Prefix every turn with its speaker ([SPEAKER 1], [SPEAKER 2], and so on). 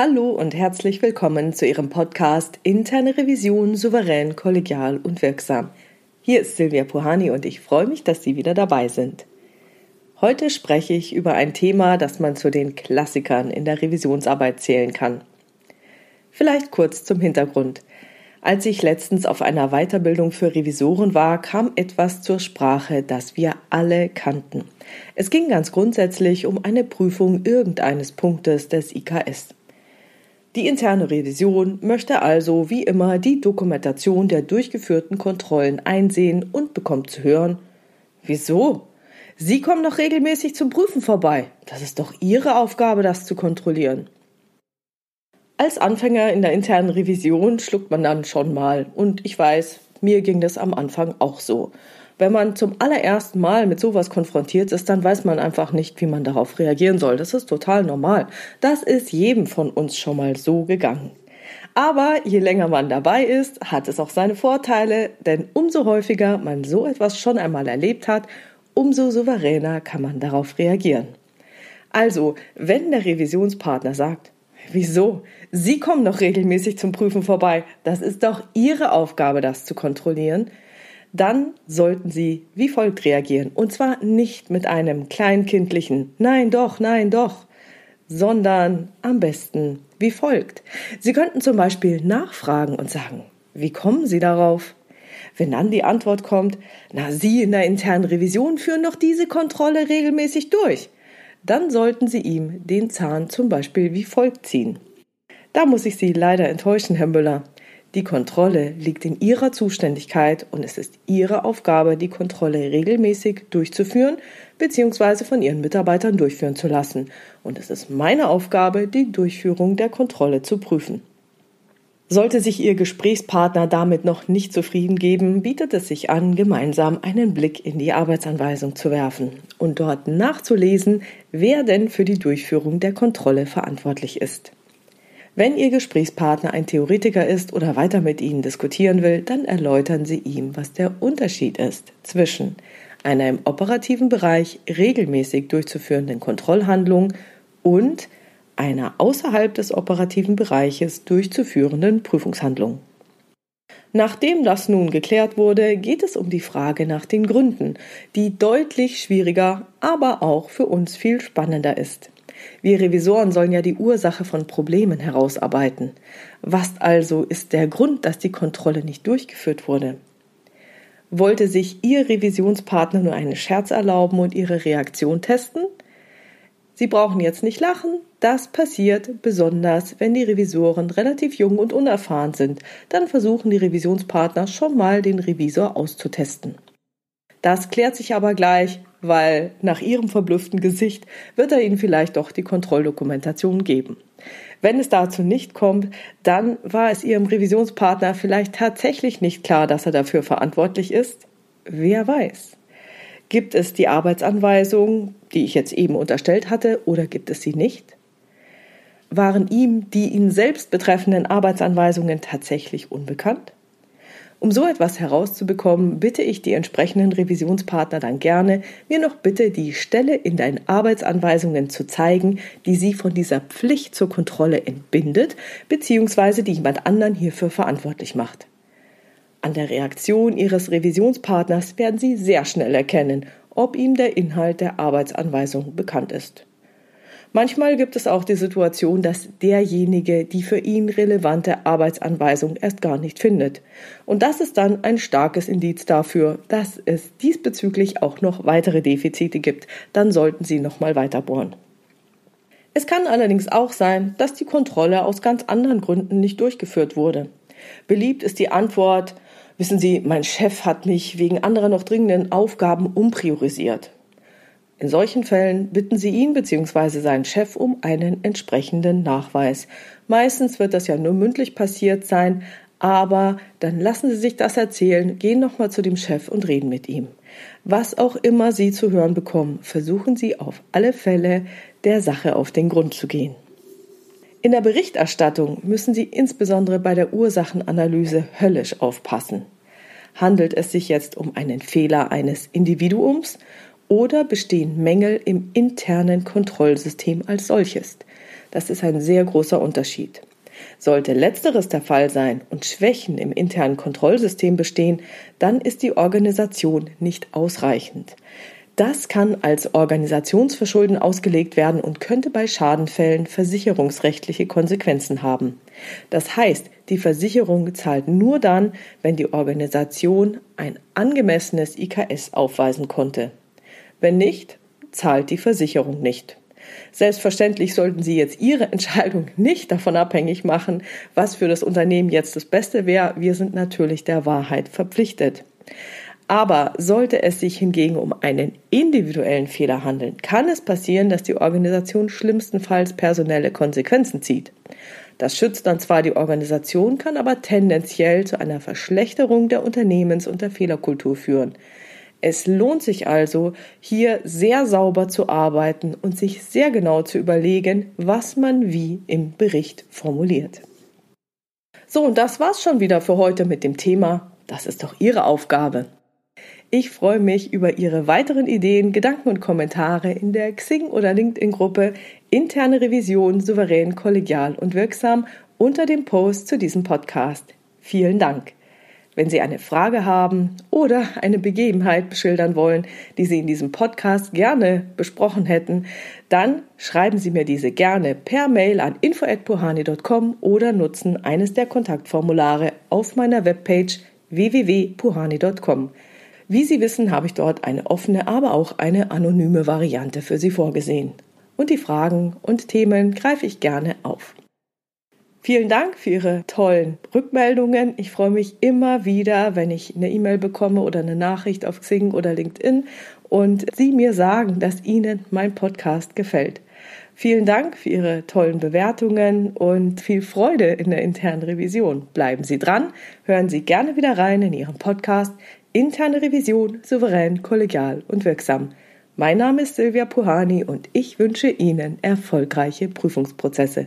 [SPEAKER 1] Hallo und herzlich willkommen zu Ihrem Podcast Interne Revision souverän, kollegial und wirksam. Hier ist Silvia Puhani und ich freue mich, dass Sie wieder dabei sind. Heute spreche ich über ein Thema, das man zu den Klassikern in der Revisionsarbeit zählen kann. Vielleicht kurz zum Hintergrund. Als ich letztens auf einer Weiterbildung für Revisoren war, kam etwas zur Sprache, das wir alle kannten. Es ging ganz grundsätzlich um eine Prüfung irgendeines Punktes des IKS. Die interne Revision möchte also wie immer die Dokumentation der durchgeführten Kontrollen einsehen und bekommt zu hören, wieso? Sie kommen doch regelmäßig zum Prüfen vorbei. Das ist doch Ihre Aufgabe, das zu kontrollieren. Als Anfänger in der internen Revision schluckt man dann schon mal. Und ich weiß, mir ging das am Anfang auch so. Wenn man zum allerersten Mal mit sowas konfrontiert ist, dann weiß man einfach nicht, wie man darauf reagieren soll. Das ist total normal. Das ist jedem von uns schon mal so gegangen. Aber je länger man dabei ist, hat es auch seine Vorteile, denn umso häufiger man so etwas schon einmal erlebt hat, umso souveräner kann man darauf reagieren. Also, wenn der Revisionspartner sagt, Wieso? Sie kommen doch regelmäßig zum Prüfen vorbei. Das ist doch Ihre Aufgabe, das zu kontrollieren dann sollten Sie wie folgt reagieren. Und zwar nicht mit einem kleinkindlichen Nein doch, nein doch, sondern am besten wie folgt. Sie könnten zum Beispiel nachfragen und sagen, wie kommen Sie darauf? Wenn dann die Antwort kommt, na, Sie in der internen Revision führen doch diese Kontrolle regelmäßig durch, dann sollten Sie ihm den Zahn zum Beispiel wie folgt ziehen. Da muss ich Sie leider enttäuschen, Herr Müller. Die Kontrolle liegt in Ihrer Zuständigkeit und es ist Ihre Aufgabe, die Kontrolle regelmäßig durchzuführen bzw. von Ihren Mitarbeitern durchführen zu lassen. Und es ist meine Aufgabe, die Durchführung der Kontrolle zu prüfen. Sollte sich Ihr Gesprächspartner damit noch nicht zufrieden geben, bietet es sich an, gemeinsam einen Blick in die Arbeitsanweisung zu werfen und dort nachzulesen, wer denn für die Durchführung der Kontrolle verantwortlich ist. Wenn Ihr Gesprächspartner ein Theoretiker ist oder weiter mit Ihnen diskutieren will, dann erläutern Sie ihm, was der Unterschied ist zwischen einer im operativen Bereich regelmäßig durchzuführenden Kontrollhandlung und einer außerhalb des operativen Bereiches durchzuführenden Prüfungshandlung. Nachdem das nun geklärt wurde, geht es um die Frage nach den Gründen, die deutlich schwieriger, aber auch für uns viel spannender ist. Wir Revisoren sollen ja die Ursache von Problemen herausarbeiten. Was also ist der Grund, dass die Kontrolle nicht durchgeführt wurde? Wollte sich Ihr Revisionspartner nur einen Scherz erlauben und Ihre Reaktion testen? Sie brauchen jetzt nicht lachen. Das passiert besonders, wenn die Revisoren relativ jung und unerfahren sind. Dann versuchen die Revisionspartner schon mal den Revisor auszutesten. Das klärt sich aber gleich, weil nach Ihrem verblüfften Gesicht wird er Ihnen vielleicht doch die Kontrolldokumentation geben. Wenn es dazu nicht kommt, dann war es Ihrem Revisionspartner vielleicht tatsächlich nicht klar, dass er dafür verantwortlich ist. Wer weiß. Gibt es die Arbeitsanweisung, die ich jetzt eben unterstellt hatte, oder gibt es sie nicht? Waren ihm die ihn selbst betreffenden Arbeitsanweisungen tatsächlich unbekannt? Um so etwas herauszubekommen, bitte ich die entsprechenden Revisionspartner dann gerne, mir noch bitte die Stelle in deinen Arbeitsanweisungen zu zeigen, die sie von dieser Pflicht zur Kontrolle entbindet, beziehungsweise die jemand anderen hierfür verantwortlich macht. An der Reaktion Ihres Revisionspartners werden Sie sehr schnell erkennen, ob ihm der Inhalt der Arbeitsanweisung bekannt ist. Manchmal gibt es auch die Situation, dass derjenige die für ihn relevante Arbeitsanweisung erst gar nicht findet. Und das ist dann ein starkes Indiz dafür, dass es diesbezüglich auch noch weitere Defizite gibt. Dann sollten Sie nochmal weiter bohren. Es kann allerdings auch sein, dass die Kontrolle aus ganz anderen Gründen nicht durchgeführt wurde. Beliebt ist die Antwort, wissen Sie, mein Chef hat mich wegen anderer noch dringenden Aufgaben umpriorisiert. In solchen Fällen bitten Sie ihn bzw. seinen Chef um einen entsprechenden Nachweis. Meistens wird das ja nur mündlich passiert sein, aber dann lassen Sie sich das erzählen, gehen nochmal zu dem Chef und reden mit ihm. Was auch immer Sie zu hören bekommen, versuchen Sie auf alle Fälle der Sache auf den Grund zu gehen. In der Berichterstattung müssen Sie insbesondere bei der Ursachenanalyse höllisch aufpassen. Handelt es sich jetzt um einen Fehler eines Individuums oder bestehen Mängel im internen Kontrollsystem als solches. Das ist ein sehr großer Unterschied. Sollte letzteres der Fall sein und Schwächen im internen Kontrollsystem bestehen, dann ist die Organisation nicht ausreichend. Das kann als Organisationsverschulden ausgelegt werden und könnte bei Schadenfällen versicherungsrechtliche Konsequenzen haben. Das heißt, die Versicherung zahlt nur dann, wenn die Organisation ein angemessenes IKS aufweisen konnte. Wenn nicht, zahlt die Versicherung nicht. Selbstverständlich sollten Sie jetzt Ihre Entscheidung nicht davon abhängig machen, was für das Unternehmen jetzt das Beste wäre. Wir sind natürlich der Wahrheit verpflichtet. Aber sollte es sich hingegen um einen individuellen Fehler handeln, kann es passieren, dass die Organisation schlimmstenfalls personelle Konsequenzen zieht. Das schützt dann zwar die Organisation, kann aber tendenziell zu einer Verschlechterung der Unternehmens- und der Fehlerkultur führen. Es lohnt sich also, hier sehr sauber zu arbeiten und sich sehr genau zu überlegen, was man wie im Bericht formuliert. So, und das war's schon wieder für heute mit dem Thema. Das ist doch Ihre Aufgabe. Ich freue mich über Ihre weiteren Ideen, Gedanken und Kommentare in der Xing- oder LinkedIn-Gruppe Interne Revision souverän, kollegial und wirksam unter dem Post zu diesem Podcast. Vielen Dank. Wenn Sie eine Frage haben oder eine Begebenheit beschildern wollen, die Sie in diesem Podcast gerne besprochen hätten, dann schreiben Sie mir diese gerne per Mail an info@puhani.com oder nutzen eines der Kontaktformulare auf meiner Webpage www.puhani.com. Wie Sie wissen, habe ich dort eine offene, aber auch eine anonyme Variante für Sie vorgesehen. Und die Fragen und Themen greife ich gerne auf. Vielen Dank für Ihre tollen Rückmeldungen. Ich freue mich immer wieder, wenn ich eine E-Mail bekomme oder eine Nachricht auf Xing oder LinkedIn und Sie mir sagen, dass Ihnen mein Podcast gefällt. Vielen Dank für Ihre tollen Bewertungen und viel Freude in der internen Revision. Bleiben Sie dran, hören Sie gerne wieder rein in Ihren Podcast Interne Revision souverän, kollegial und wirksam. Mein Name ist Silvia Puhani und ich wünsche Ihnen erfolgreiche Prüfungsprozesse.